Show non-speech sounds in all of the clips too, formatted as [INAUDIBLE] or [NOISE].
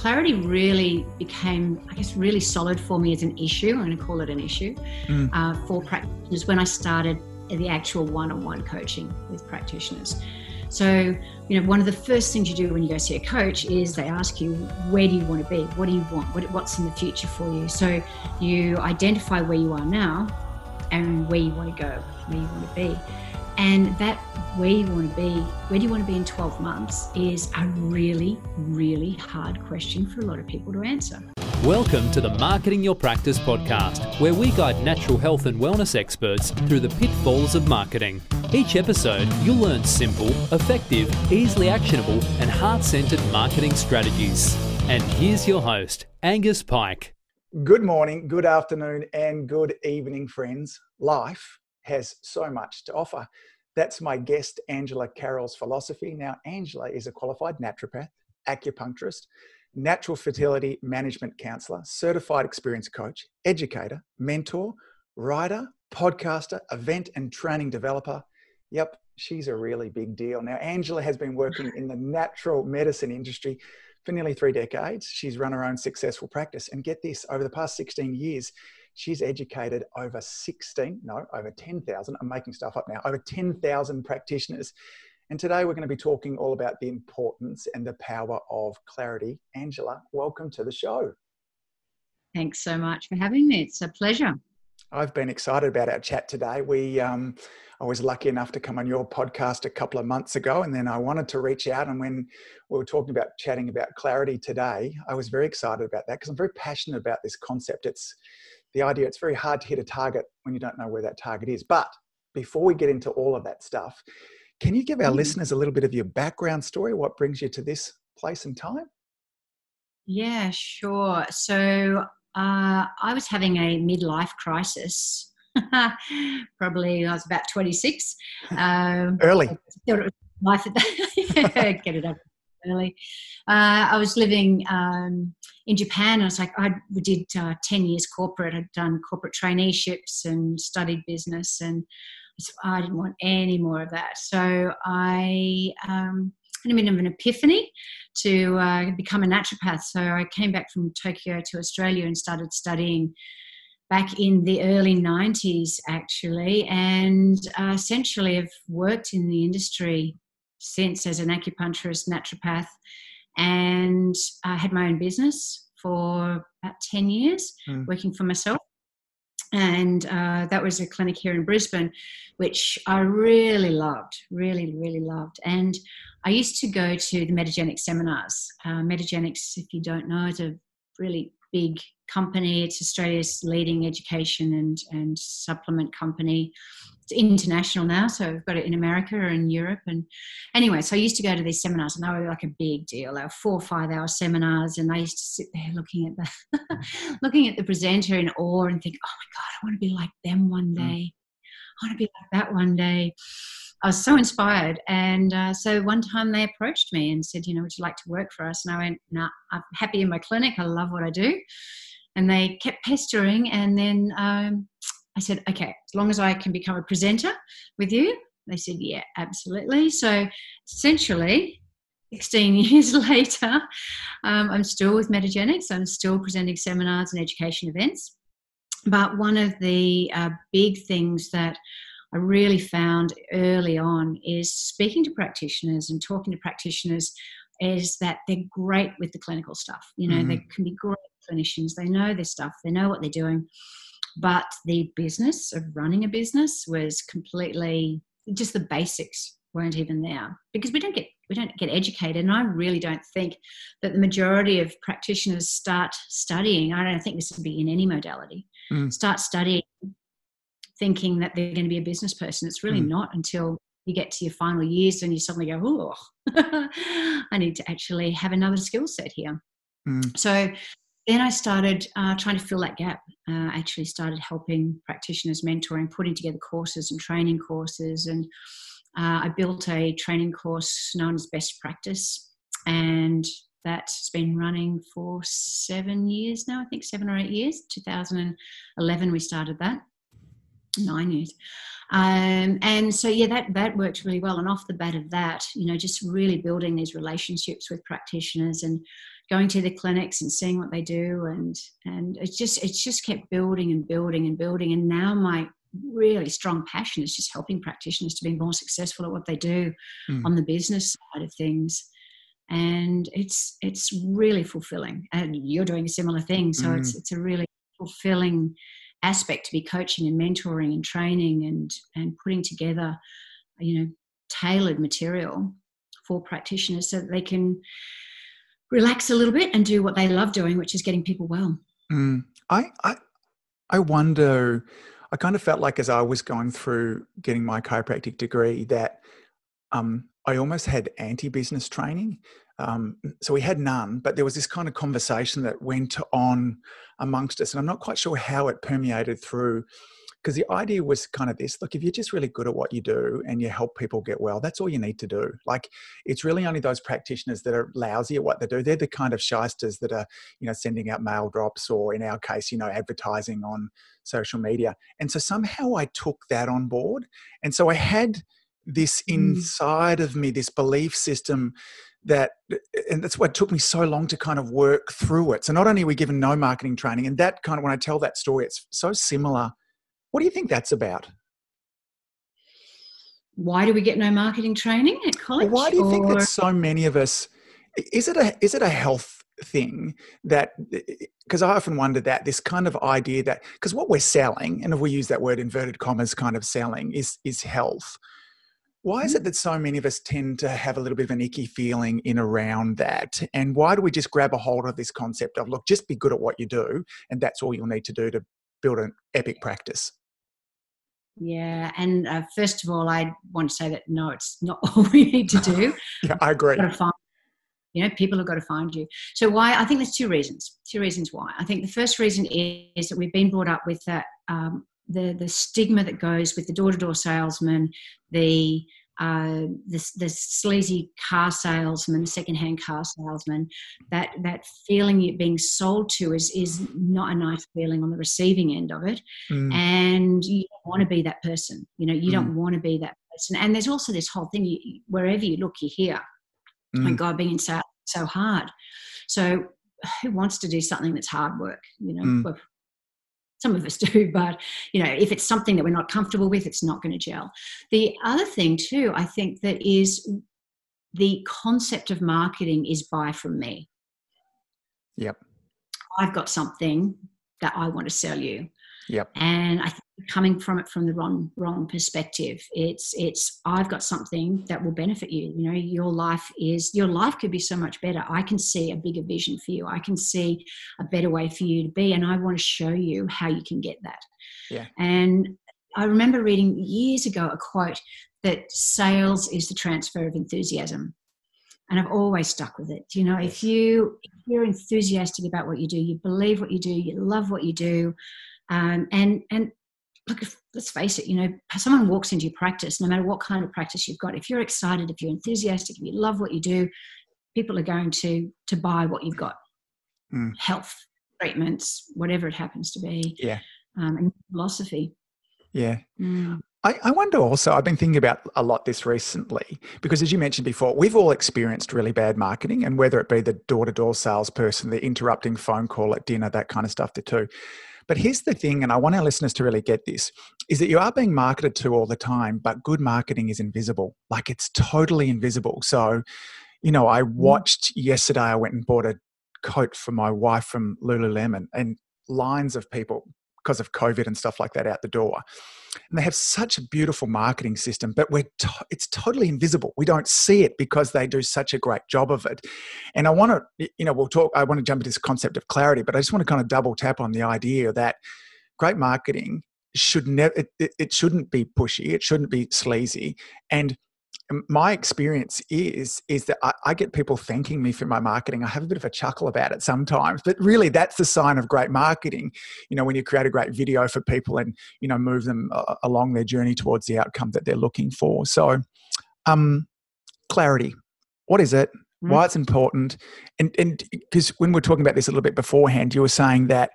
clarity really became, I guess, really solid for me as an issue. I'm going to call it an issue mm. uh, for practitioners when I started the actual one on one coaching with practitioners. So, you know, one of the first things you do when you go see a coach is they ask you, where do you want to be? What do you want? What, what's in the future for you? So you identify where you are now and where you want to go, where you want to be. And that where you want to be, where do you want to be in 12 months is a really, really hard question for a lot of people to answer. Welcome to the Marketing Your Practice podcast, where we guide natural health and wellness experts through the pitfalls of marketing. Each episode, you'll learn simple, effective, easily actionable, and heart centered marketing strategies. And here's your host, Angus Pike. Good morning, good afternoon, and good evening, friends. Life has so much to offer. That's my guest, Angela Carroll's philosophy. Now, Angela is a qualified naturopath, acupuncturist, natural fertility management counselor, certified experience coach, educator, mentor, writer, podcaster, event and training developer. Yep, she's a really big deal. Now, Angela has been working in the natural medicine industry for nearly three decades. She's run her own successful practice. And get this over the past 16 years, she's educated over 16, no, over 10,000, I'm making stuff up now, over 10,000 practitioners. And today we're going to be talking all about the importance and the power of clarity. Angela, welcome to the show. Thanks so much for having me. It's a pleasure. I've been excited about our chat today. We, um, I was lucky enough to come on your podcast a couple of months ago, and then I wanted to reach out. And when we were talking about chatting about clarity today, I was very excited about that because I'm very passionate about this concept. It's the idea it's very hard to hit a target when you don't know where that target is. But before we get into all of that stuff, can you give our mm. listeners a little bit of your background story? What brings you to this place and time? Yeah, sure. So uh, I was having a midlife crisis. [LAUGHS] Probably I was about 26. Um, Early. Life [LAUGHS] get it up early. Uh, I was living um, in Japan. I was like, I did uh, 10 years corporate. I'd done corporate traineeships and studied business. And I didn't want any more of that. So I um, had a bit of an epiphany to uh, become a naturopath. So I came back from Tokyo to Australia and started studying back in the early 90s, actually, and uh, essentially have worked in the industry since as an acupuncturist, naturopath, and I had my own business for about 10 years, mm. working for myself. And uh, that was a clinic here in Brisbane, which I really loved, really, really loved. And I used to go to the Metagenics seminars. Uh, Metagenics, if you don't know, is a really big company. It's Australia's leading education and, and supplement company it's international now, so we've got it in America and Europe. And anyway, so I used to go to these seminars, and they were like a big deal. They were four or five hour seminars, and I used to sit there looking at the [LAUGHS] looking at the presenter in awe and think, "Oh my god, I want to be like them one mm. day. I want to be like that one day." I was so inspired, and uh, so one time they approached me and said, "You know, would you like to work for us?" And I went, "No, nah, I'm happy in my clinic. I love what I do." And they kept pestering, and then um, I said, okay, as long as I can become a presenter with you. They said, yeah, absolutely. So essentially, 16 [LAUGHS] years later, um, I'm still with Metagenics. I'm still presenting seminars and education events. But one of the uh, big things that I really found early on is speaking to practitioners and talking to practitioners is that they're great with the clinical stuff. You know, mm-hmm. they can be great clinicians. They know their stuff. They know what they're doing but the business of running a business was completely just the basics weren't even there because we don't get we don't get educated and i really don't think that the majority of practitioners start studying i don't think this would be in any modality mm. start studying thinking that they're going to be a business person it's really mm. not until you get to your final years and you suddenly go oh [LAUGHS] i need to actually have another skill set here mm. so then I started uh, trying to fill that gap. Uh, actually, started helping practitioners, mentoring, putting together courses and training courses, and uh, I built a training course known as Best Practice, and that's been running for seven years now. I think seven or eight years. 2011 we started that. Nine years. Um, and so yeah that that worked really well and off the bat of that you know just really building these relationships with practitioners and going to the clinics and seeing what they do and and it's just it's just kept building and building and building and now my really strong passion is just helping practitioners to be more successful at what they do mm. on the business side of things and it's it's really fulfilling and you're doing a similar thing so mm. it's it's a really fulfilling aspect to be coaching and mentoring and training and and putting together you know tailored material for practitioners so that they can relax a little bit and do what they love doing which is getting people well mm. I, I i wonder i kind of felt like as i was going through getting my chiropractic degree that um, I almost had anti business training. Um, so we had none, but there was this kind of conversation that went on amongst us. And I'm not quite sure how it permeated through because the idea was kind of this look if you're just really good at what you do and you help people get well that's all you need to do like it's really only those practitioners that are lousy at what they do they're the kind of shysters that are you know sending out mail drops or in our case you know advertising on social media and so somehow i took that on board and so i had this mm. inside of me, this belief system that, and that's what took me so long to kind of work through it. So not only are we given no marketing training, and that kind of, when I tell that story, it's so similar. What do you think that's about? Why do we get no marketing training at college? Why do you or... think that so many of us, is it a, is it a health thing that because I often wonder that this kind of idea that because what we're selling, and if we use that word inverted commas kind of selling, is is health. Why is it mm-hmm. that so many of us tend to have a little bit of an icky feeling in around that? And why do we just grab a hold of this concept of, look, just be good at what you do, and that's all you'll need to do to build an epic practice? Yeah, and uh, first of all, I want to say that no, it's not [LAUGHS] all we need to do. [LAUGHS] yeah, I agree. Find, you know, people have got to find you. So why? I think there's two reasons. Two reasons why. I think the first reason is, that we've been brought up with that um, the the stigma that goes with the door to door salesman, the uh, the, the sleazy car salesman, the secondhand car salesman, that that feeling you're being sold to is is not a nice feeling on the receiving end of it, mm. and you don't want to be that person. You know, you mm. don't want to be that person. And there's also this whole thing: you, wherever you look, you hear, mm. "My God, being in sales so hard." So, who wants to do something that's hard work? You know, mm some of us [LAUGHS] do but you know if it's something that we're not comfortable with it's not going to gel. The other thing too i think that is the concept of marketing is buy from me. Yep. I've got something that i want to sell you. Yep. And I think coming from it from the wrong wrong perspective, it's it's I've got something that will benefit you. You know, your life is your life could be so much better. I can see a bigger vision for you. I can see a better way for you to be, and I want to show you how you can get that. Yeah. And I remember reading years ago a quote that sales is the transfer of enthusiasm and I've always stuck with it. You know, if you if you're enthusiastic about what you do, you believe what you do, you love what you do, um, and and look, let's face it, you know, someone walks into your practice, no matter what kind of practice you've got, if you're excited, if you're enthusiastic, if you love what you do, people are going to to buy what you've got. Mm. Health treatments, whatever it happens to be. Yeah. Um, and philosophy. Yeah. Mm. I, I wonder also, I've been thinking about a lot this recently because, as you mentioned before, we've all experienced really bad marketing, and whether it be the door to door salesperson, the interrupting phone call at dinner, that kind of stuff, too. But here's the thing, and I want our listeners to really get this, is that you are being marketed to all the time, but good marketing is invisible. Like it's totally invisible. So, you know, I mm. watched yesterday, I went and bought a coat for my wife from Lululemon and lines of people because of COVID and stuff like that out the door. And they have such a beautiful marketing system, but we're to- it's totally invisible. We don't see it because they do such a great job of it. And I want to, you know, we'll talk, I want to jump into this concept of clarity, but I just want to kind of double tap on the idea that great marketing should never, it, it, it shouldn't be pushy, it shouldn't be sleazy. And my experience is is that I, I, get people thanking me for my marketing. I have a bit of a chuckle about it sometimes, but really that's the sign of great marketing. You know, when you create a great video for people and you know move them uh, along their journey towards the outcome that they're looking for. So, um, clarity. What is it? Mm. Why it's important? And and because when we we're talking about this a little bit beforehand, you were saying that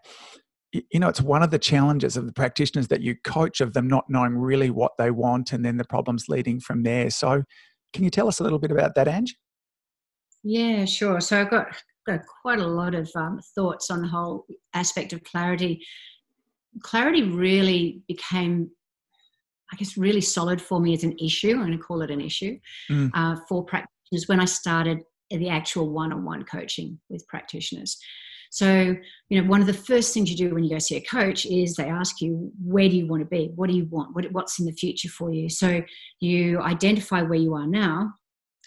you know it's one of the challenges of the practitioners that you coach of them not knowing really what they want and then the problems leading from there so can you tell us a little bit about that ange yeah sure so i've got got quite a lot of um, thoughts on the whole aspect of clarity. Clarity really became, I guess, really solid for me as an issue. I'm going to call it an issue mm. uh, for practitioners when I started the actual one-on-one coaching with practitioners. So, you know, one of the first things you do when you go see a coach is they ask you, where do you want to be? What do you want? What, what's in the future for you? So you identify where you are now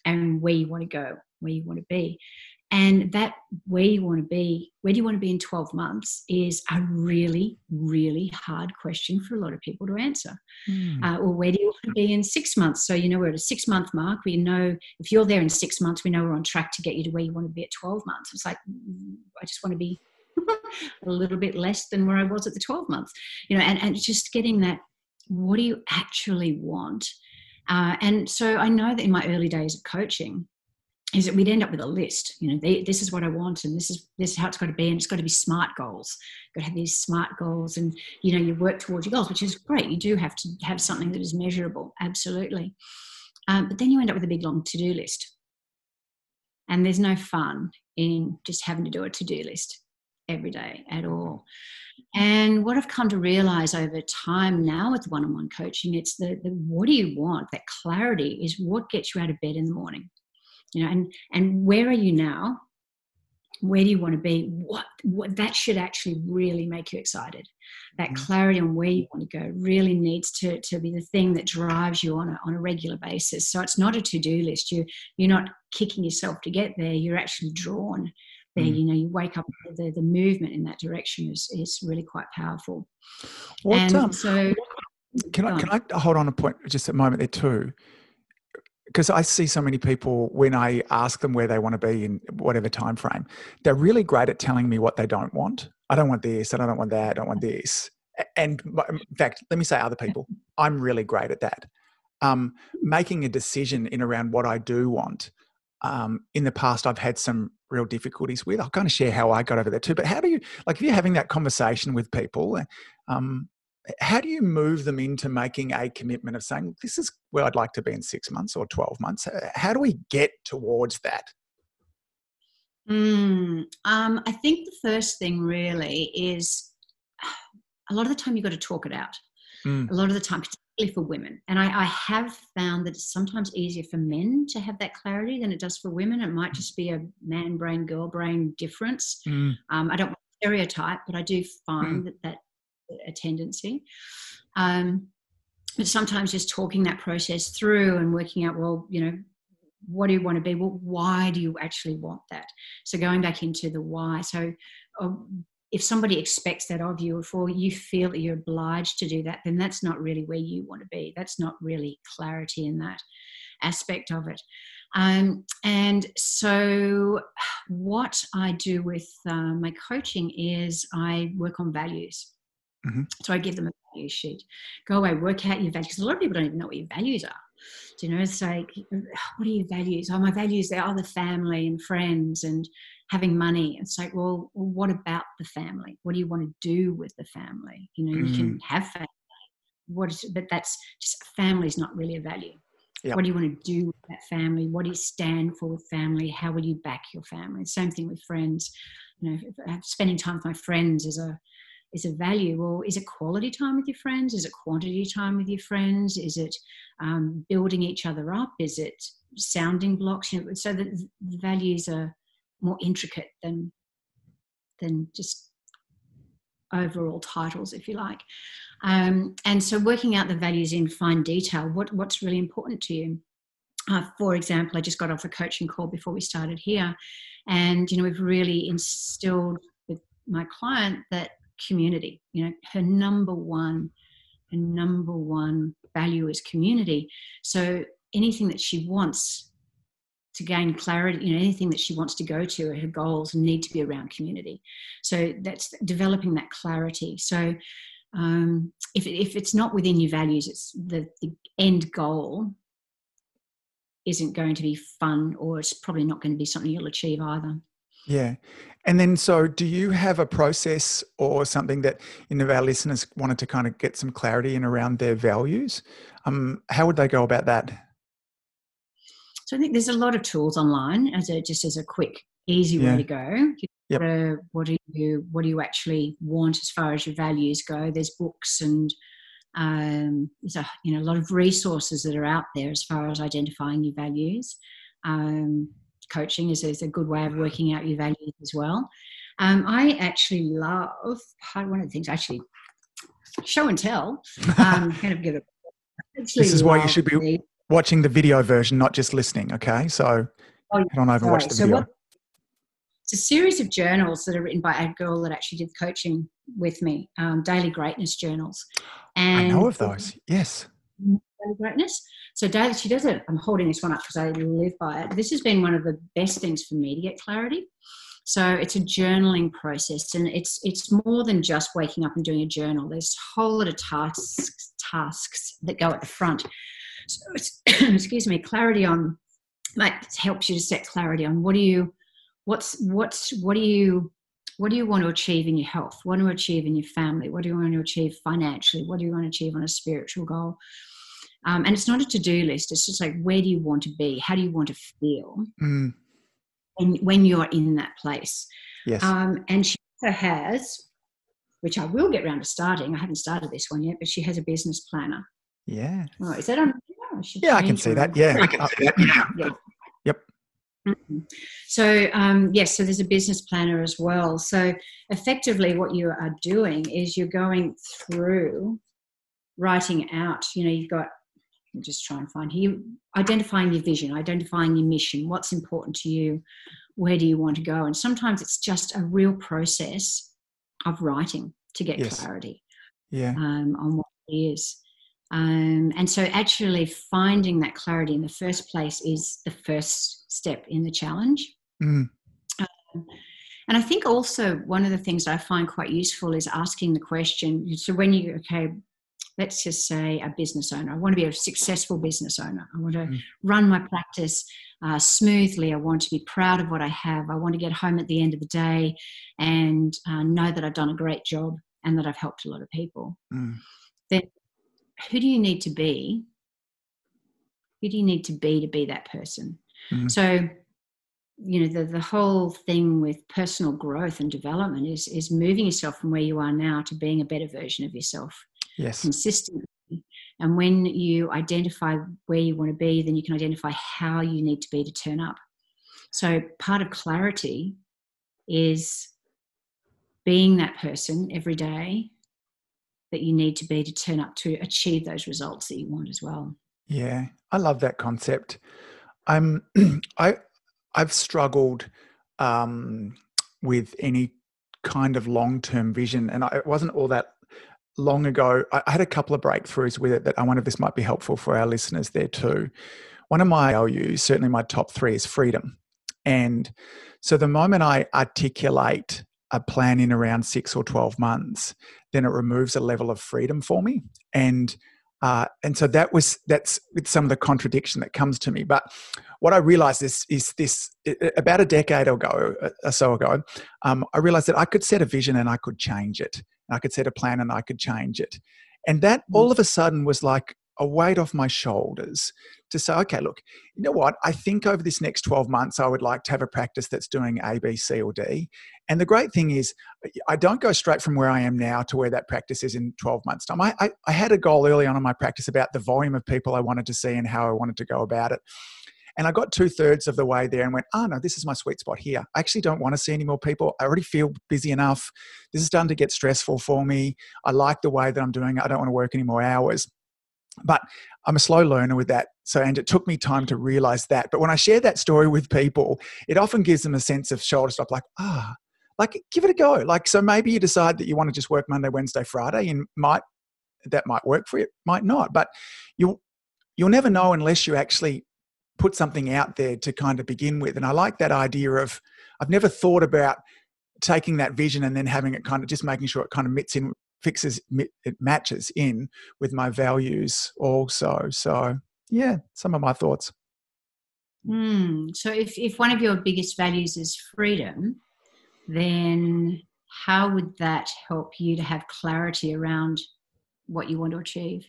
and where you want to go, where you want to be. And that where you want to be, where do you want to be in 12 months is a really, really hard question for a lot of people to answer. Mm. Uh, or where do you want to be in six months? So, you know, we're at a six month mark. We know if you're there in six months, we know we're on track to get you to where you want to be at 12 months. It's like, I just want to be [LAUGHS] a little bit less than where I was at the 12 months, you know, and, and just getting that, what do you actually want? Uh, and so I know that in my early days of coaching, is that we'd end up with a list. You know, they, this is what I want, and this is this is how it's got to be, and it's got to be smart goals. You've got to have these smart goals, and you know, you work towards your goals, which is great. You do have to have something that is measurable, absolutely. Um, but then you end up with a big long to-do list, and there's no fun in just having to do a to-do list every day at all. And what I've come to realize over time now with one-on-one coaching, it's the, the what do you want? That clarity is what gets you out of bed in the morning you know and and where are you now? Where do you want to be? What, what that should actually really make you excited. That mm-hmm. clarity on where you want to go really needs to, to be the thing that drives you on a, on a regular basis. So it's not a to-do list. You you're not kicking yourself to get there. You're actually drawn there. Mm. you know you wake up the, the movement in that direction is, is really quite powerful. What, and um, so can I, can I hold on a point just a moment there too because I see so many people when I ask them where they want to be in whatever time frame, they're really great at telling me what they don't want. I don't want this, I don't want that, I don't want this. And in fact, let me say other people, I'm really great at that. Um, making a decision in around what I do want. Um, in the past, I've had some real difficulties with. I'll kind of share how I got over that too. But how do you, like, if you're having that conversation with people, um, how do you move them into making a commitment of saying this is where i'd like to be in six months or 12 months how do we get towards that? Mm, um, i think the first thing really is a lot of the time you've got to talk it out. Mm. a lot of the time particularly for women. And I, I, have found that it's sometimes easier for men to have that clarity than it does for women. It might just be a man brain girl brain difference. Mm. um, i don't want to stereotype but i do find mm. that that a tendency. Um, but sometimes just talking that process through and working out, well, you know, what do you want to be? Well, why do you actually want that? So going back into the why. So um, if somebody expects that of you, or you feel that you're obliged to do that, then that's not really where you want to be. That's not really clarity in that aspect of it. Um, and so, what I do with uh, my coaching is I work on values. Mm-hmm. So I give them a value sheet. Go away, work out your values. Because a lot of people don't even know what your values are. Do you know, it's like, what are your values? Oh, my values, they're the family and friends and having money. It's like, well, well, what about the family? What do you want to do with the family? You know, mm-hmm. you can mm. have family. What is, but that's just family is not really a value. Yep. What do you want to do with that family? What do you stand for with family? How will you back your family? Same thing with friends. You know, spending time with my friends is a is a value or is it quality time with your friends? Is it quantity time with your friends? Is it um, building each other up? Is it sounding blocks? You know, so that the values are more intricate than than just overall titles if you like. Um, and so working out the values in fine detail what what's really important to you? Uh, for example i just got off a coaching call before we started here and you know we've really instilled with my client that community. You know, her number one, her number one value is community. So anything that she wants to gain clarity, you know, anything that she wants to go to, her goals need to be around community. So that's developing that clarity. So um, if, if it's not within your values, it's the, the end goal isn't going to be fun or it's probably not going to be something you'll achieve either. Yeah. And then, so do you have a process or something that any of our listeners wanted to kind of get some clarity in around their values? Um, how would they go about that? So I think there's a lot of tools online as a, just as a quick easy Yeah. way to go. Yep. What, what do you what do you actually want as far as your values go? There's books and um, there's a you know a lot of resources that are out there as far as identifying your values. Um, coaching is, is a good way of working out your values as well. Um, I actually love one of the things actually show and tell. Um, [LAUGHS] kind of give it. This is why you should be the- Watching the video version, not just listening. Okay, so Oh, head on over and watch Sorry. the So video. what, it's a series of journals that are written by a girl that actually did coaching with me, um, Daily Greatness journals. I And know of those. Yes. Daily Greatness. So Daily, she does it. I'm holding this one up because I live by it. This has been one of the best things for me to get clarity. So it's a journaling process, and it's it's more than just waking up and doing a journal. There's a whole lot of tasks tasks that go at the front. So it's, [CLEARS THROAT] excuse me, clarity on that helps you to set clarity on what do you what's what's what do you what do you want to achieve in your health what do you want to achieve in your family what do you want to achieve financially what do you want to achieve on a spiritual goal um, and it's not a to-do list it's just like where do you want to be how do you want to feel Mm, when, when you're in that place yes. um, and she also has which i will get round to starting i haven't started this one yet but she has a business planner yeah. oh, is that on I Yeah, I can see that. Yeah. I can see that. Yeah. Yep. Mhm. So um, yes, so there's a business planner as well. So effectively, what you are doing is you're going through writing out. You know, you've got. Just try and find here. Identifying your vision, identifying your mission. What's important to you? Where do you want to go? And sometimes it's just a real process of writing to get Yes. clarity Yeah. um, on what it is. Um, and so, actually, finding that clarity in the first place is the first step in the challenge. Mm, And I think also one of the things I find quite useful is asking the question. So, when you, okay, let's just say a business owner, I want to be a successful business owner. I want to Mm. run my practice uh, smoothly. I want to be proud of what I have. I want to get home at the end of the day and uh, know that I've done a great job and that I've helped a lot of people. mm. who do you need to be? Who do you need to be to be that person? Mhm. So, you know, the, the whole thing with personal growth and development is is moving yourself from where you are now to being a better version of yourself Yes. consistently. And when you identify where you want to be, then you can identify how you need to be to turn up. So part of clarity is being that person every day that you need to be to turn up to achieve those results that you want as well. Yeah, I love that concept. I'm [CLEARS THROAT] I I've struggled um, with any kind of long term vision, and I, it wasn't all that long ago. I, had a couple of breakthroughs with it that I wonder if this might be helpful for our listeners there too. One of my values, certainly my top three, is freedom, and so the moment I articulate a plan in around six or twelve months, then it removes a level of freedom for me, and uh, and so that was that's some of the contradiction that comes to me. But what I realized is is this about a decade ago or so ago, um, I realized that I could set a vision and I could change it. I could set a plan and I could change it. And that mm. all of a sudden was like a weight off my shoulders to say, okay, look, you know what? I think over this next 12 months, I would like to have a practice that's doing A, B, C, or D. And the great thing is, I don't go straight from where I am now to where that practice is in 12 months' time. I, I, I had a goal early on in my practice about the volume of people I wanted to see and how I wanted to go about it. And I got two thirds of the way there and went, oh no, this is my sweet spot here. I actually don't want to see any more people. I already feel busy enough. This is starting to get stressful for me. I like the way that I'm doing it. I don't want to work any more hours. But I'm a slow learner with that. So, and it took me time to realize that. But when I share that story with people, it often gives them a sense of shoulder stop, like, ah, like give it a go. Like, so maybe you decide that you want to just work Monday, Wednesday, Friday, and might that might work for you, might not. But you'll you'll never know unless you actually put something out there to kind of begin with. And I like that idea of I've never thought about taking that vision and then having it kind of just making sure it kind of mits in fixes it matches in with my values also so yeah some of my thoughts Mm. So, if, if one of your biggest values is freedom, then how would that help you to have clarity around what you want to achieve?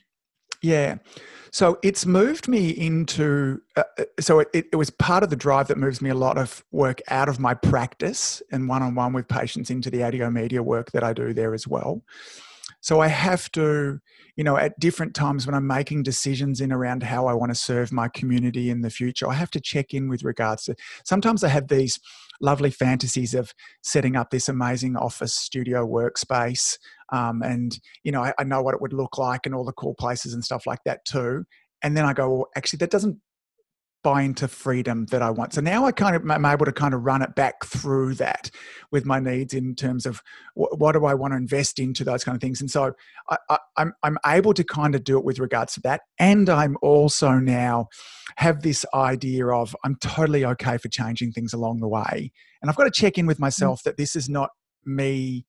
Yeah. So it's moved me into, uh, uh so it, it was part of the drive that moves me a lot of work out of my practice and one on one with patients into the audio media work that I do there as well. So I have to, you know, at different times when I'm making decisions in around how I want to serve my community in the future, I have to check in with regards to sometimes I have these lovely fantasies of setting up this amazing office studio workspace. Um, and, you know, I, I know what it would look like and all the cool places and stuff like that too. And then I go, well, actually, that doesn't buy into freedom that I want. So now I kind of am able to kind of run it back through that with my needs in terms of what, what do I want to invest into those kind of things. And so I, I, I'm I'm able to kind of do it with regards to that. And I'm also now have this idea of I'm totally okay for changing things along the way. And I've got to check in with mm. myself that this is not me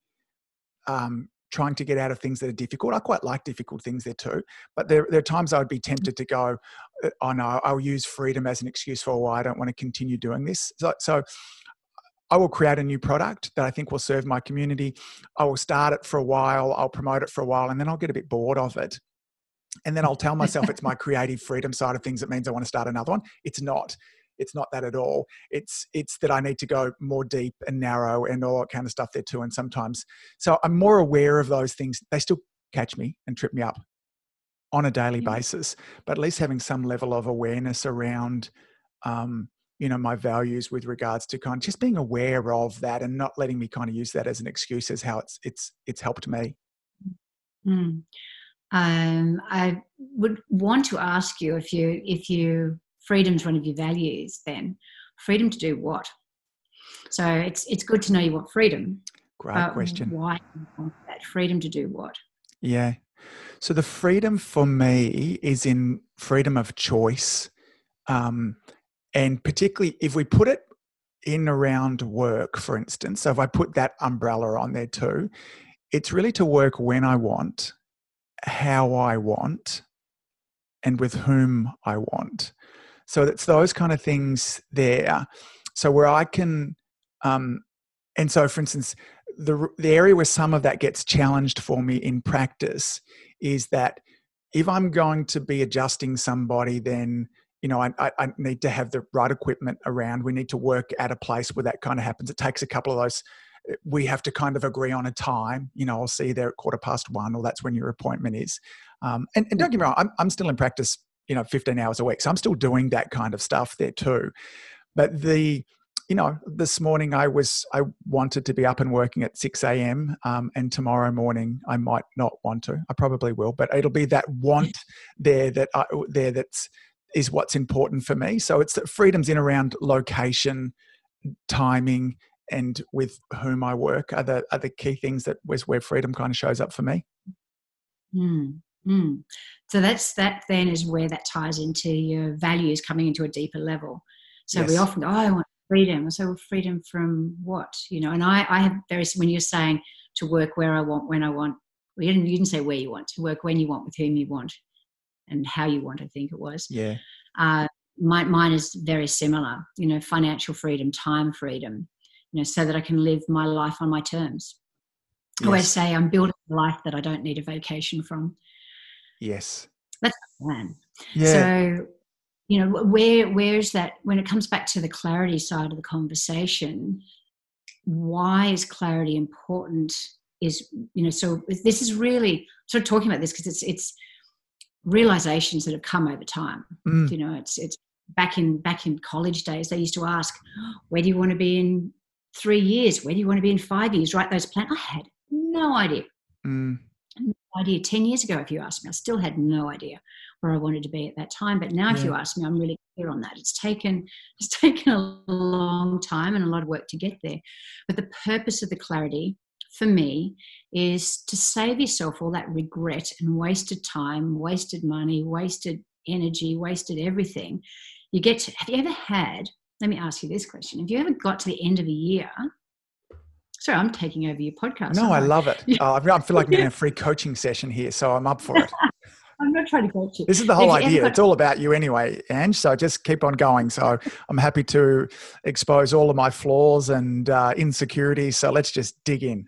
um, trying to get out of things that are difficult. I quite like difficult things there too, but there, there are times I would be tempted to go, uh, oh no, I'll use freedom as an excuse for why I don't want to continue doing this. So, so I will create a new product that I think will serve my community. I will start it for a while, I'll promote it for a while, and then I'll get a bit bored of it. And then I'll tell myself it's my [LAUGHS] creative freedom side of things that means I want to start another one. It's not it's not that at all it's it's that i need to go more deep and narrow and all that kind of stuff there too and sometimes so i'm more aware of those things they still catch me and trip me up on a daily mm-hmm. basis but at least having some level of awareness around um, you know my values with regards to kind of just being aware of that and not letting me kind of use that as an excuse as how it's it's it's helped me mm. um, i would want to ask you if you if you freedom's one of your values, then freedom to do what? So it's it's good to know you want freedom. Great question. Why want that freedom to do what? Yeah. So the freedom for me is in freedom of choice, um, and particularly if we put it in around work, for instance. So if I put that umbrella on there too, it's really to work when I want, how I want, and with whom I want. So it's those kind of things there. So where I can, um, and so for instance, the the area where some of that gets challenged for me in practice is that if I'm going to be adjusting somebody, then you know I, I need to have the right equipment around. We need to work at a place where that kind of happens. It takes a couple of those eh, we have to kind of agree on a time. You know, I'll see you there at quarter past one, or that's when your appointment is. Um, and, and, don't get me wrong, I'm, I'm still in practice you know 15 hours a week. So i'm still doing that kind of stuff there too. But the you know this morning i was i wanted to be up and working at 6 a.m um, and tomorrow morning i might not want to. I probably will but it'll be that want [LAUGHS] there that I, there that's is what's important for me. So it's that freedom's in around location timing and with whom i work are the are the key things that was where freedom kind of shows up for me. Mm. Mm. So that's that. Then is where that ties into your values coming into a deeper level. So yes. we often, go, oh, I want freedom. So freedom from what, you know? And I, I have very when you're saying to work where I want, when I want. Well, you didn't, you didn't say where you want to work, when you want, with whom you want, and how you want. I think it was. Yeah. Uh, my, mine is very similar. You know, financial freedom, time freedom. You know, so that I can live my life on my terms. Yes. I always say I'm building a life that I don't need a vacation from. Yes. That's the plan. Yeah. So, you know, where where's that when it comes back to the clarity side of the conversation, why is clarity important? Is you know, so this is really sort of talking about this because it's it's realizations that have come over time. Mm. You know, it's it's back in back in college days they used to ask, where do you want to be in three years? Where do you want to be in five years? Write those plans. I had no idea. Mm idea 10 years ago if you asked me. I still had no idea where i wanted to be at that time but now yeah. if you ask me i'm really clear on that. It's taken [LAUGHS] it's taken a long time and a lot of work to get there. But the purpose of the clarity for me is to save yourself all that regret and wasted time wasted money wasted energy wasted everything. You get to have you ever had let me ask you this question. Have you ever got to the end of a year Sorry, I'm taking over your podcast. No, I, I love it. [LAUGHS] Uh, I feel like I'm in a [LAUGHS] free coaching session here, so I'm up for it. [LAUGHS] I'm not trying to coach you. This is the whole idea. Got- it's all about you anyway, Ange. So just keep on going. So I'm happy to expose all of my flaws and uh, insecurities. So let's just dig in.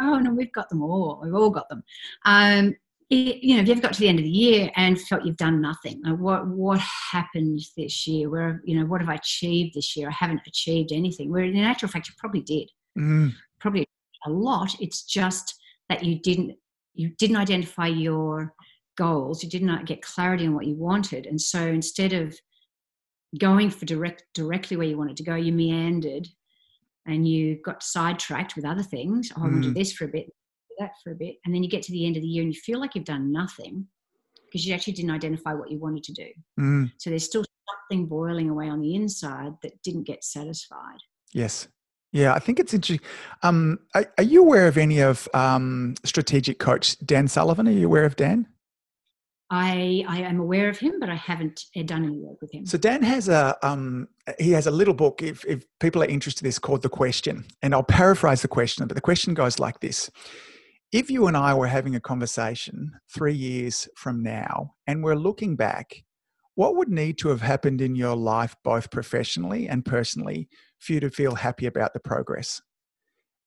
Oh no, we've got them all. We've all got them. Um, it, you know, have you ever got to the end of the year and felt you've done nothing? Like what what happened this year? Where you know, what have I achieved this year? I haven't achieved anything. Where in actual fact, you probably did. Mm. Probably a lot. It's just that you didn't you didn't identify your goals. You did not get clarity on what you wanted, and so instead of going for direct directly where you wanted to go, you meandered and you got sidetracked with other things. Oh, I want to do this for a bit, that for a bit, and then you get to the end of the year and you feel like you've done nothing because you actually didn't identify what you wanted to do. Mm. So there's still something boiling away on the inside that didn't get satisfied. Yes. Yeah, I think it's interesting. Um, are, are, you aware of any of um, strategic coach Dan Sullivan? Are you aware of Dan? I, I am aware of him, but I haven't uh, done any work with him. So Dan has a um, he has a little book. If, if people are interested in this, called The Question, and I'll paraphrase the question. But the question goes like this: If you and I were having a conversation three years from now, and we're looking back, what would need to have happened in your life, both professionally and personally, for you to feel happy about the progress?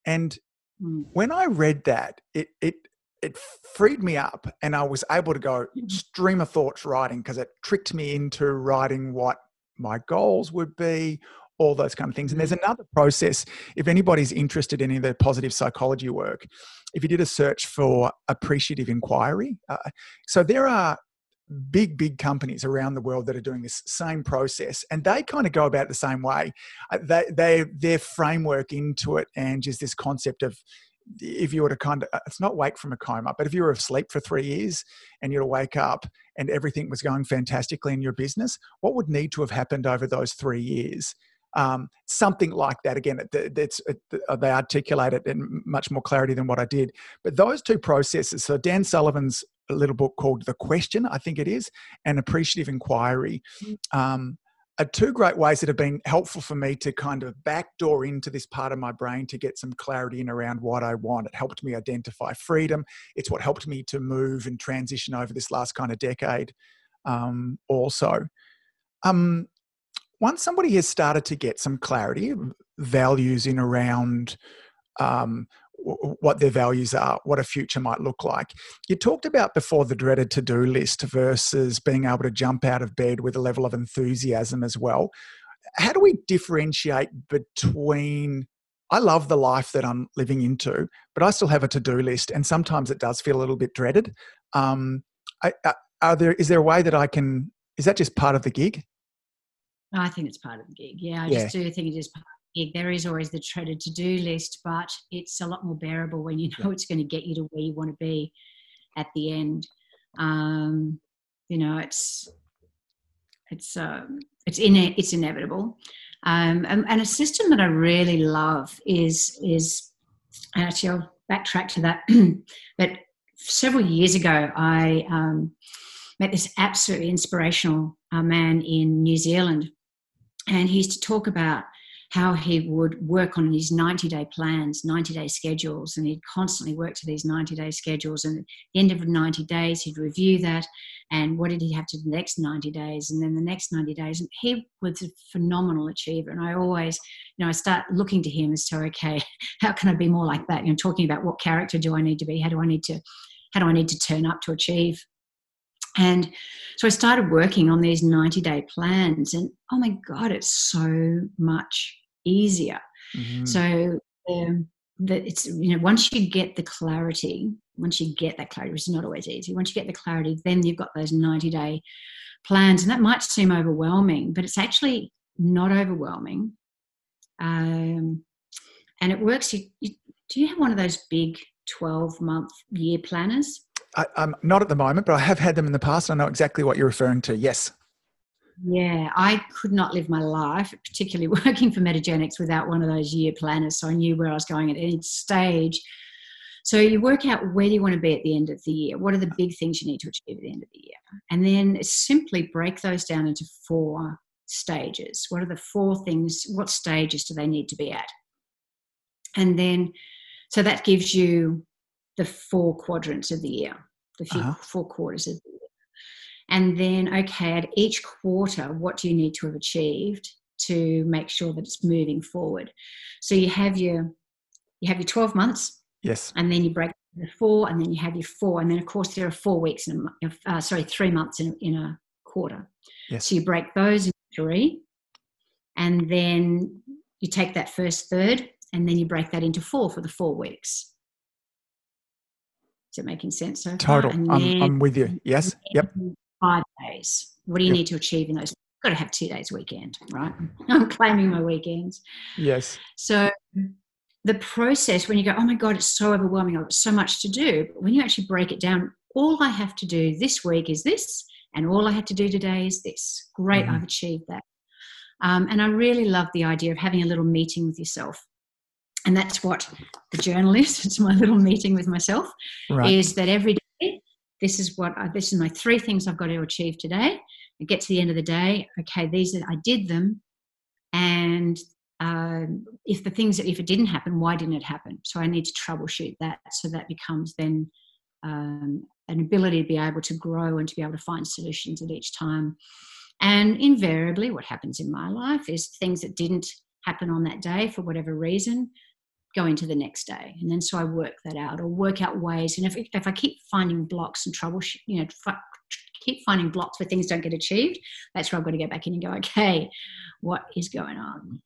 And mm. when I read that, it it it freed me up and I was able to go mm-hmm. stream of thoughts writing because it tricked me into writing what my goals would be, all those kind of things. And there's mm-hmm. another process. If anybody's interested in any of the positive psychology work, if you did a search for appreciative inquiry, uh, so there are big big companies around the world that are doing this same process and they kind of go about it the same way. Uh, they, they their framework into it and is this concept of if you were to kind of uh, it's not wake from a coma but if you were asleep for three years and you were to wake up and everything was going fantastically in your business what would need to have happened over those three years? Um, something like that again it's, it, uh, they articulate it in much more clarity than what i did. But those two processes so dan sullivan's little book called the question i think it is and appreciative inquiry mm. um, are two great ways that have been helpful for me to kind of backdoor into this part of my brain to get some clarity in around what I want. It helped me identify freedom. It's what helped me to move and transition over this last kind of decade, um, also. Um, once somebody has started to get some clarity, values in around um, what their values are, what a future might look like. You talked about before the dreaded to do list versus being able to jump out of bed with a level of enthusiasm as well. How do we differentiate between I love the life that I'm living into, but I still have a to do list, and sometimes it does feel a little bit dreaded. Um, I, are there is there a way that I can? Is that just part of the gig? I think it's part of the gig. Yeah, I yeah. just do think it is part there is always the dreaded to do list, but it's a lot more bearable when you [LAUGHS] know it's going to get you to where you want to be at the end. Um, you know, it's it's um, it's in it's inevitable. Um, and, and, a system that I really love is is actually I'll backtrack to that. [CLEARS THROAT] but several years ago, I um, met this absolutely inspirational uh, man in New Zealand, and he used to talk about how he would work on his 90 day plans, 90 day schedules, and he'd constantly work to these 90 day schedules. And at the end of 90 days, he'd review that and what did he have to do the next 90 days and then the next 90 days. And he was a phenomenal achiever. And I always, you know, I start looking to him as to, okay, [LAUGHS] how can I be more like that? You know, talking about what character do I need to be? How do I need to, how do I need to turn up to achieve and so I started working on these 90 day plans, and oh my God, it's so much easier. Mm-hmm. So um, that it's you know once you get the clarity, once you get that clarity, which is not always easy. Once you get the clarity, then you've got those ninety day plans, and that might seem overwhelming, but it's actually not overwhelming. Um, and it works. You, you, do you have one of those big twelve month year planners? I, am not at the moment, but I have had them in the past. I know exactly what you're referring to. Yes. Yeah, I could not live my life, particularly [LAUGHS] working for Metagenics, without one of those year planners. So I knew where I was going at each stage. So you work out where do you want to be at the end of the year? What are the big things you need to achieve at the end of the year? And then simply break those down into four stages. What are the four things? What stages do they need to be at? And then, so that gives you the four quadrants of the year, the uh-huh. four quarters of the year. And then, okay, at each quarter, what do you need to have achieved to make sure that it's moving forward? So you have your you have your 12 months. Yes. And then you break the four, and then you have your four, and then of course there are four weeks in a uh, sorry three months in, in a quarter. Yes. So you break those into three, and then you take that first third, and then you break that into four for the four weeks. Is it making sense so? Total. I'm, I'm with you. Yes. Yep. Days. What do you Yep. need to achieve in those? Got to have two days weekend, right? [LAUGHS] I'm claiming my weekends. Yes. So the process when you go, oh my God, it's so overwhelming, I've got so much to do. But when you actually break it down, all I have to do this week is this, and all I have to do today is this. Great, Mhm. I've achieved that. Um, and I really love the idea of having a little meeting with yourself. And that's what the journal is. [LAUGHS] It's my little meeting with myself. Right. Is that every day, this is what I, this is my three things I've got to achieve today. I get to the end of the day, okay, these are, I did them, and um, if the things if it didn't happen, why didn't it happen? So I need to troubleshoot that. So that becomes then um, an ability to be able to grow and to be able to find solutions at each time. And invariably, what happens in my life is things that didn't happen on that day for whatever reason go into the next day. And then so I work that out or work out ways. And if, if I keep finding blocks and trouble, you know, fi- keep finding blocks where things don't get achieved, that's where I've got to go back in and go, [LAUGHS] okay, what is going on?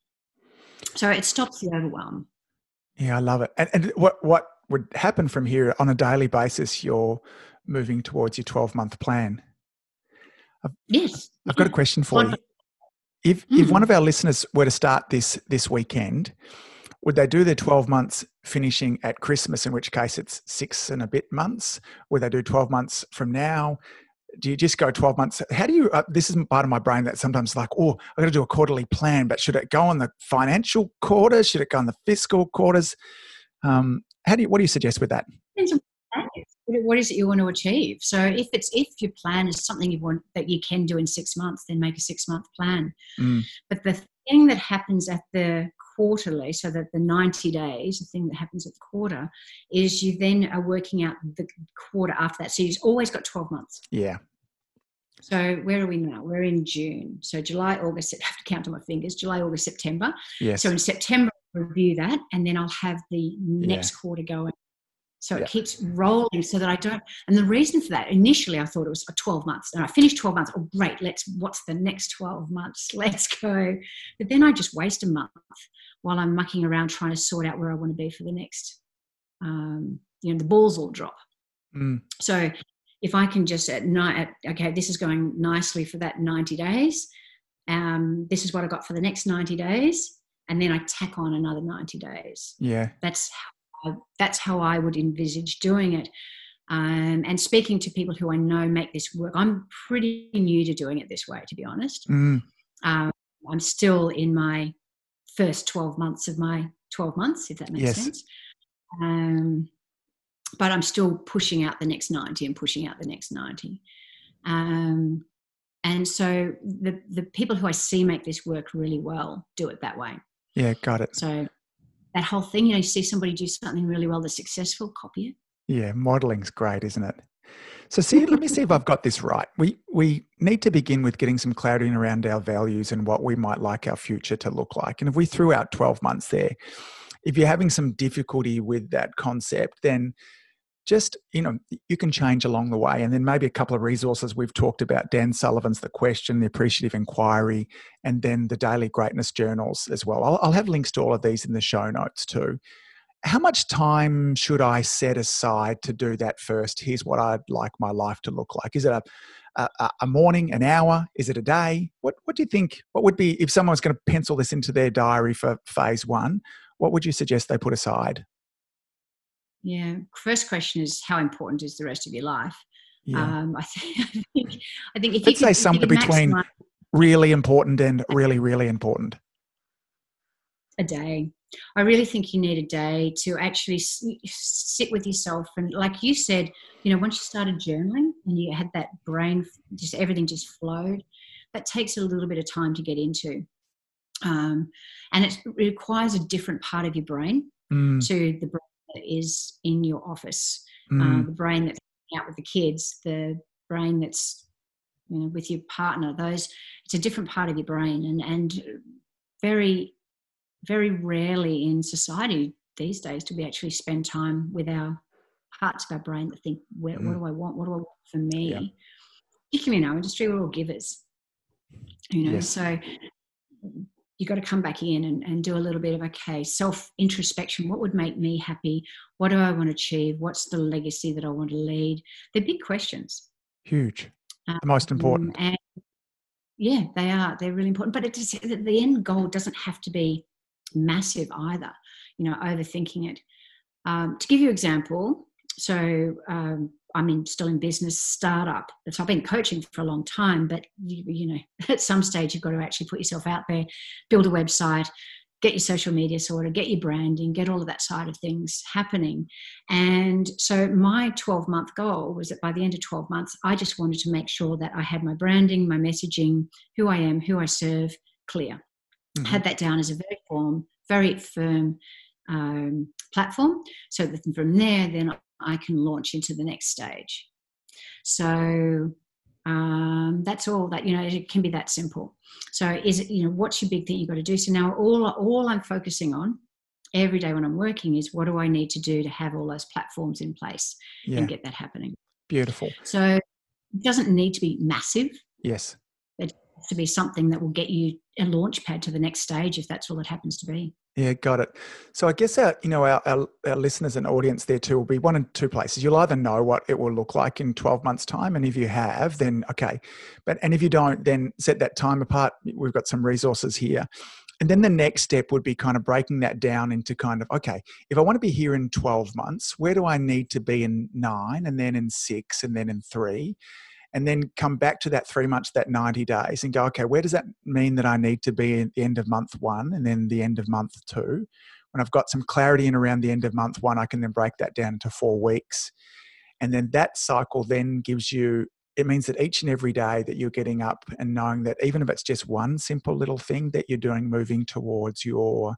So it stops the overwhelm. Yeah, I love it. And, and what what would happen from here on a daily basis? You're moving towards your 12 month plan. Yes. I've got a question for you. If if Mm. one of our listeners were to start this this weekend, would they do their 12 months finishing at Christmas, in which case it's six and a bit months? Would they do 12 months from now? Do you just go 12 months? How do you, uh, this is part of my brain that sometimes like, oh, I've got to do a quarterly plan, but should it go on the financial quarter? Should it go on the fiscal quarters? Um, how do you, what do you suggest with that? depends on what it is. What- what is it you want to achieve? So if it's if your plan is something you want that you can do in six months, then make a six month plan. Mm. But the thing that happens at the quarterly, so that the 90 days, the thing that happens at the quarter, is you then are working out the quarter after that. So you've always got 12 months. Yeah. So where are we now? We're in June. So July, August, I have to count on my fingers, July, August, September. Yes. So in September, I'll review that, and then I'll have the next quarter going. So Yeah. it keeps rolling so that I don't. And the reason for that, initially, I thought it was a 12 months. And I finished 12 months. Oh, great. Let's, what's the next 12 months? [LAUGHS] Let's go. But then I just waste a month while I'm mucking around trying to sort out where I want to be for the next, um, you know, the balls all drop. Mm. So if I can just at night, okay, this is going nicely for that 90 days. Um, this is what I got for the next 90 days. And then I tack on another 90 days. Yeah. That's how I, that's how I would envisage doing it. Um, and speaking to people who I know make this work, I'm pretty new to doing it this way, to be honest. Mm. Um, I'm still in my first 12 months of my 12 months, if that makes Yes. sense. Um, but I'm still pushing out the next 90 and pushing out the next 90. Um, and so the, the people who I see make this work really well do it that way. Yeah. Got it. So that whole thing, you know, you see somebody do something really well that's successful, copy it. Yeah, modeling's great, isn't it? So see, let me see if I've got this right. We we need to begin with getting some clarity around our values and what we might like our future to look like. And if we threw out 12 months there, if you're having some difficulty with that concept, then just you know you can change along the way and then maybe a couple of resources we've talked about dan sullivan's the question the appreciative inquiry and then the daily greatness journals as well i'll, I'll have links to all of these in the show notes too how much time should I set aside to do that first? Here's what I'd like my life to look like. Is it a, a, a morning, an hour? Is it a day? What, what do you think? What would be, if someone's going to pencil this into their diary for phase one, what would you suggest they put aside? Yeah. First question is how important is the rest of your life? Yeah. Um, I, think, [LAUGHS] I think I think if Let's you say somewhere between maximize really important and really, really important. a day. I really think you need a day to actually sit with yourself and, like you said, you know, once you started journaling and you had that brain, just everything just flowed. That takes a little bit of time to get into, um, and it requires a different part of your brain Mm, to the brain that is in your office. mm, uh, the brain that's out with the kids, the brain that's you know with your partner. Those it's a different part of your brain, and and very very rarely in society these days do we actually spend time with our parts of our brain that think, where, Mm. what do I want? What do I want for me? Yeah. Particularly in our industry, we're all givers. You know, Yes. so you've got to come back in and, and do a little bit of okay self introspection what would make me happy what do i want to achieve what's the legacy that i want to lead they're big questions Huge. The most important. um, and yeah they are they're really important but it's the the end goal doesn't have to be massive either you know overthinking it. Um, to give you an example so um, i'm in, still in business startup. So i've been coaching for a long time but you, you know [LAUGHS] at some stage you've got to actually put yourself out there build a website get your social media sorted get your branding get all of that side of things happening. And so my 12 month goal was that by the end of 12 months i just wanted to make sure that i had my branding my messaging who i am who i serve clear Mhm. had that down as a very form very firm um, platform so that from there then i can launch into the next stage so um, that's all that you know it can be that simple so is it you know what's your big thing you've got to do so now all all i'm focusing on every day when i'm working is what do i need to do to have all those platforms in place Yeah. and get that happening Beautiful. so it doesn't need to be massive Yes. To be something that will get you a launch pad to the next stage if that's all it happens to be Yeah, got it. So I guess our, you know, our, our, our listeners and audience there too will be one in two places. You'll either know what it will look like in 12 months time. And if you have, then okay. But, and if you don't, then set that time apart. We've got some resources here. And then the next step would be kind of breaking that down into kind of, okay, if I want to be here in 12 months, where do I need to be in nine and then in six and then in three? And then come back to that three months, that 90 days, and go, okay, where does that mean that I need to be at the end of month one and then the end of month two? When I've got some clarity in around the end of month one, I can then break that down to four weeks. And then that cycle then gives you, it means that each and every day that you're getting up and knowing that even if it's just one simple little thing that you're doing moving towards your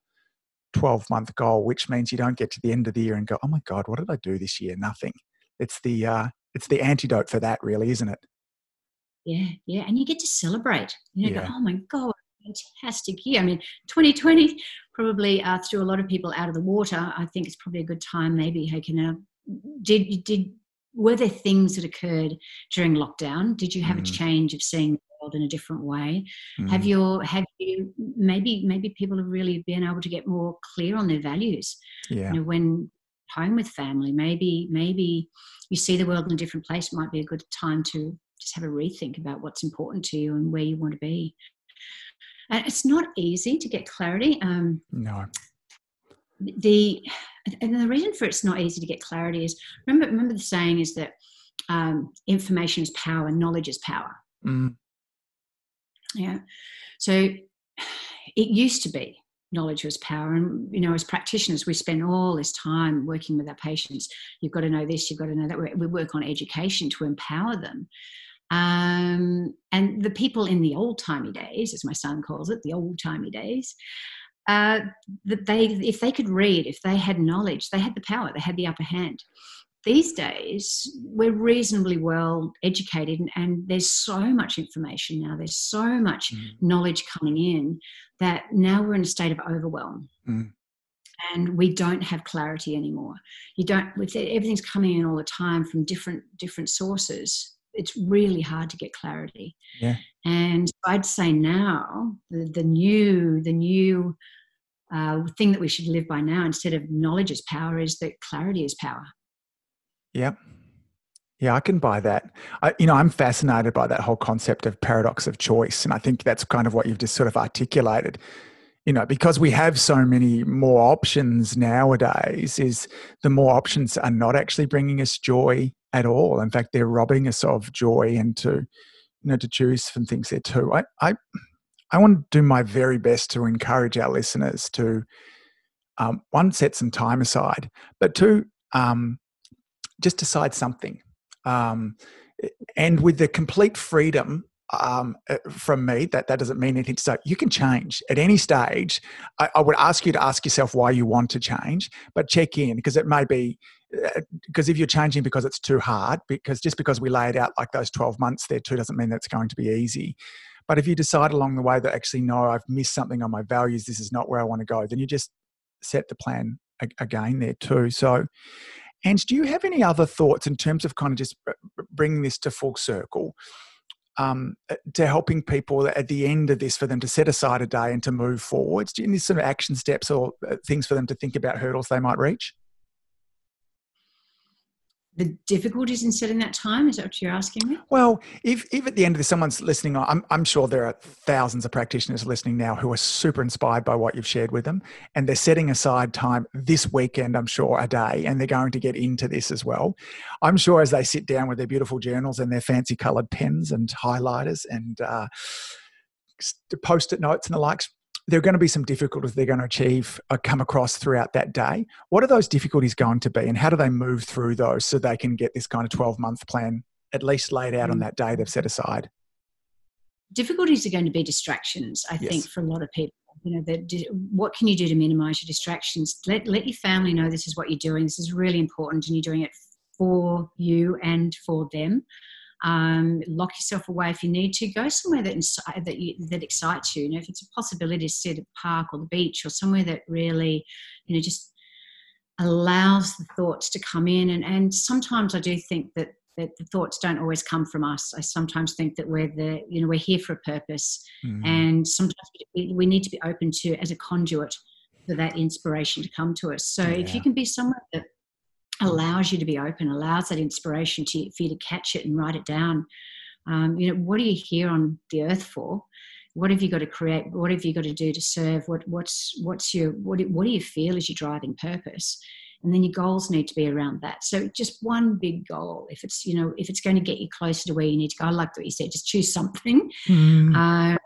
12 month goal, which means you don't get to the end of the year and go, oh my God, what did I do this year? Nothing. It's the, uh, it's the antidote for that, really, isn't it? yeah yeah and you get to celebrate you know Yeah. go oh my god fantastic year i mean 2020 probably uh, threw a lot of people out of the water i think it's probably a good time maybe hey can uh, did did were there things that occurred during lockdown did you have a Mm. change of seeing the world in a different way have your have you maybe maybe people have really been able to get more clear on their values Yeah. you know when home with family. Maybe maybe you see the world in a different place. It might be a good time to just have a rethink about what's important to you and where you want to be. And it's not easy to get clarity um, No. the and the reason for it's not easy to get clarity is remember remember the saying is that um, information is power knowledge is power. Mm. yeah. So it used to be knowledge was power. And you know as practitioners we spend all this time working with our patients. You've got to know this you've got to know that. We we work on education to empower them. Um, and the people in the old timey days as my son calls it the old timey days uh, that they if they could read if they had knowledge they had the power they had the upper hand these days we're reasonably well educated and, and there's so much information now there's so much Mm. knowledge coming in that now we're in a state of overwhelm Mm. and we don't have clarity anymore you don't everything's coming in all the time from different different sources it's really hard to get clarity Yeah. and i'd say now the, the new the new uh, thing that we should live by now instead of knowledge is power is that clarity is power Yeah. Yeah, I can buy that. I, you know, I'm fascinated by that whole concept of paradox of choice. And I think that's kind of what you've just sort of articulated. You know, because we have so many more options nowadays, is the more options are not actually bringing us joy at all. In fact, they're robbing us of joy and to, you know, to choose from things there too. I, I, I want to do my very best to encourage our listeners to, um, one, set some time aside, but two, um, just decide something. Um, and with the complete freedom um, uh, from me, that, that doesn't mean anything. So you can change at any stage. I, I would ask you to ask yourself why you want to change, but check in because it may be because if you're changing because it's too hard, because just because we lay it out like those 12 months there too doesn't mean that's going to be easy. But if you decide along the way that actually, no, I've missed something on my values, this is not where I want to go, then you just set the plan again there too. So, And do you have any other thoughts in terms of kind of just bringing this to full circle? Um, uh, to helping people at the end of this for them to set aside a day and to move forwards? Do you need some action steps or uh, things for them to think about hurdles they might reach? The difficulties in setting that time? Is that what you're asking me? Well, if, if at the end of this someone's listening, I'm, I'm sure there are thousands of practitioners listening now who are super inspired by what you've shared with them. And they're setting aside time this weekend, I'm sure, a day, and they're going to get into this as well. I'm sure as they sit down with their beautiful journals and their fancy colored pens and highlighters and uh, post it notes and the likes, there are going to be some difficulties they're going to achieve or uh, come across throughout that day. What are those difficulties going to be, and how do they move through those so they can get this kind of 12 month plan at least laid out on mm. that day they've set aside? Difficulties are going to be distractions, I yes. think, for a lot of people. You know, that what can you do to minimize your distractions? Let, let your family know this is what you're doing. This is really important, and you're doing it for you and for them. Um, lock yourself away if you need to. Go somewhere that that you, that excites you. You know, if it's a possibility to sit at the park or the beach or somewhere that really, you know, just allows the thoughts to come in. And and sometimes I do think that that the thoughts don't always come from us. I sometimes think that we're the you know we're here for a purpose, mm-hmm. and sometimes we need to be open to as a conduit for that inspiration to come to us. So yeah. if you can be somewhere that allows you to be open, allows that inspiration to, for you to catch it and write it down. Um, you know, what are you here on the earth for? What have you got to create? What have you got to do to serve? What, what's, what's your, what, what do you feel is your driving purpose? And then your goals need to be around that. So just one big goal. If it's, you know, if it's going to get you closer to where you need to go, I like what you said, just choose something. Mm. Uh,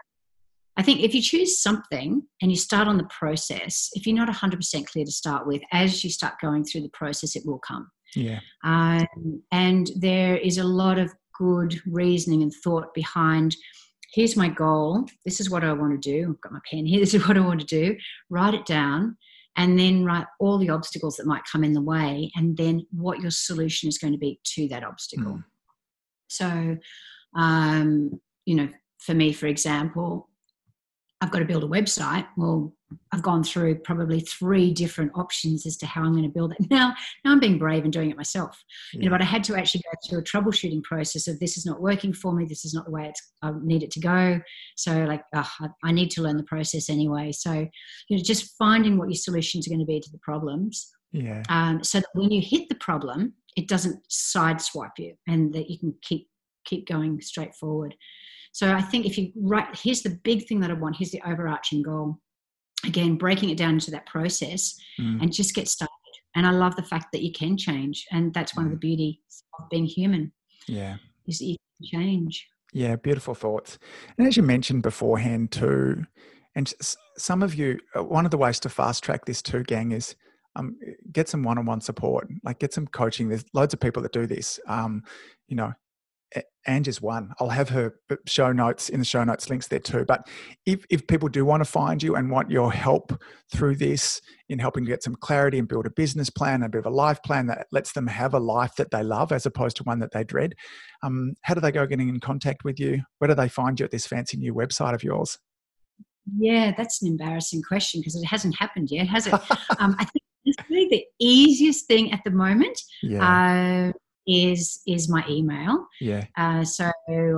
I think if you choose something and you start on the process, if you're not 100% clear to start with, as you start going through the process, it will come. Yeah. Um, and there is a lot of good reasoning and thought behind here's my goal. This is what I want to do. I've got my pen here. [LAUGHS] This is what I want to do. Write it down and then write all the obstacles that might come in the way and then what your solution is going to be to that obstacle. Mm. So, um, you know, for me, for example, I've got to build a website. Well, I've gone through probably three different options as to how I'm going to build it. Now, now I'm being brave and doing it myself. Yeah. You know, but I had to actually go through a troubleshooting process of this is not working for me. This is not the way it's I need it to go. So, like, I, I need to learn the process anyway. So, you know, just finding what your solutions are going to be to the problems. Yeah. Um, so that when you hit the problem, it doesn't sideswipe you, and that you can keep keep going straight forward. So I think if you write, here's the big thing that I want, here's the overarching goal. Again, breaking it down into that process mm. and just get started. And I love the fact that you can change. And that's one mm. of the mm. beauties of being human. Yeah. Is that you can change. Yeah, beautiful thoughts. And as you mentioned beforehand, too, and some of you, uh, one of the ways to fast track this too, gang, is um, get some one-on-one support. Like get some coaching. There's loads of people that do this. Um, you know, Angie's one. I'll have her show notes in the show notes links there too. But if, if people do want to find you and want your help through this in helping get some clarity and build a business plan, a bit of a life plan that lets them have a life that they love as opposed to one that they dread, um, how do they go getting in contact with you? Where do they find you at this fancy new website of yours? Yeah, that's an embarrassing question because it hasn't happened yet, has it? [LAUGHS] um, I think it's really the easiest thing at the moment. Yeah. Uh, is is my email. Yeah. Uh, so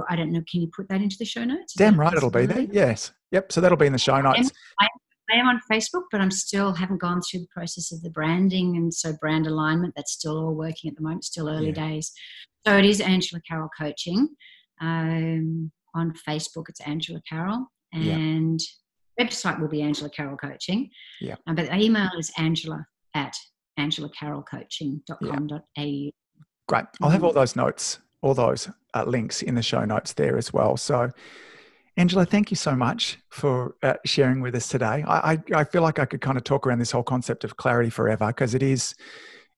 I don't know. Can you put that into the show notes? Damn right, it'll be there. Yes. Yep. So that'll be in the show notes. I am, I am on Facebook, but I'm still haven't gone through the process of the branding and so brand alignment. That's still all working at the moment. Still early yeah. days. So it is Angela Carroll Coaching. Um, on Facebook, it's Angela Carroll, and yeah. website will be Angela Carroll Coaching. Yeah. Um, but the email is Angela at angelacarrollcoaching.com.au. Yeah. Great. I'll have all those notes, all those uh, links in the show notes there as well. So, Angela, thank you so much for uh, sharing with us today. I, I, I, feel like I could kind of talk around this whole concept of clarity forever because it is,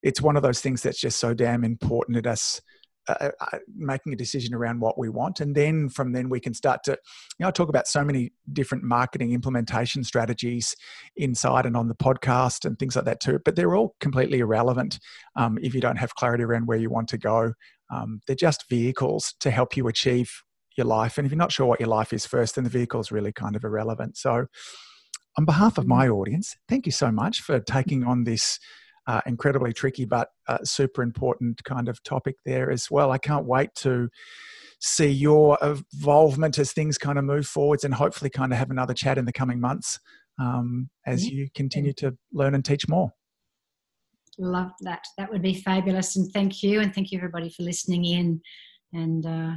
it's one of those things that's just so damn important to us uh, uh, uh, making a decision around what we want. And then from then we can start to you know I talk about so many different marketing implementation strategies inside and on the podcast and things like that too but they're all completely irrelevant um, if you don't have clarity around where you want to go. Um, they're just vehicles to help you achieve your life. And if you're not sure what your life is first then the vehicle is really kind of irrelevant. So on behalf of my audience thank you so much for taking on this uh, incredibly tricky, but uh, super important kind of topic there as well. I can't wait to see your involvement as things kind of move forwards and hopefully kind of have another chat in the coming months um, as yeah. you continue to learn and teach more. Love that. That would be fabulous. And thank you. And thank you, everybody, for listening in. And uh,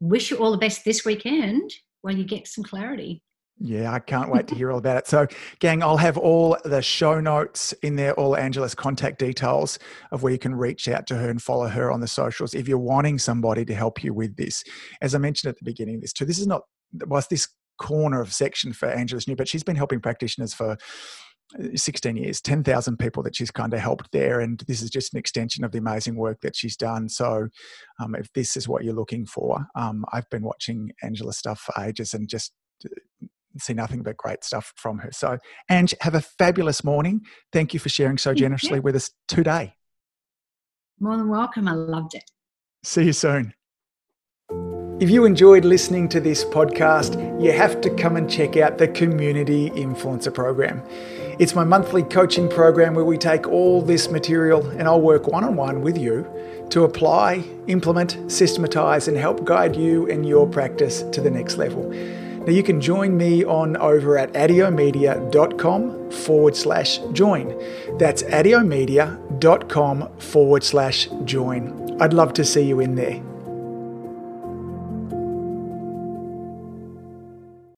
wish you all the best this weekend while you get some clarity. Yeah, I can't wait to hear all about it. So, gang, I'll have all the show notes in there, all Angela's contact details of where you can reach out to her and follow her on the socials if you're wanting somebody to help you with this. As I mentioned at the beginning of this, too, this is not, was this corner of section for Angela's new, but she's been helping practitioners for uh, 16 years, 10,000 people that she's kind of helped there. And this is just an extension of the amazing work that she's done. So, um, if this is what you're looking for, um, I've been watching Angela's stuff for ages and just uh, see nothing but great stuff from her. So, Ange, have a fabulous morning. Thank you for sharing so generously with us today. More than welcome. I loved it. See you soon. If you enjoyed listening to this podcast, you have to come and check out the Community Influencer Program. It's my monthly coaching program where we take all this material and I'll work one on one with you to apply, implement, systematize, and help guide you and your practice to the next level. Now, you can join me on over at adiomedia.com forward slash join. That's adiomedia.com forward slash join. I'd love to see you in there.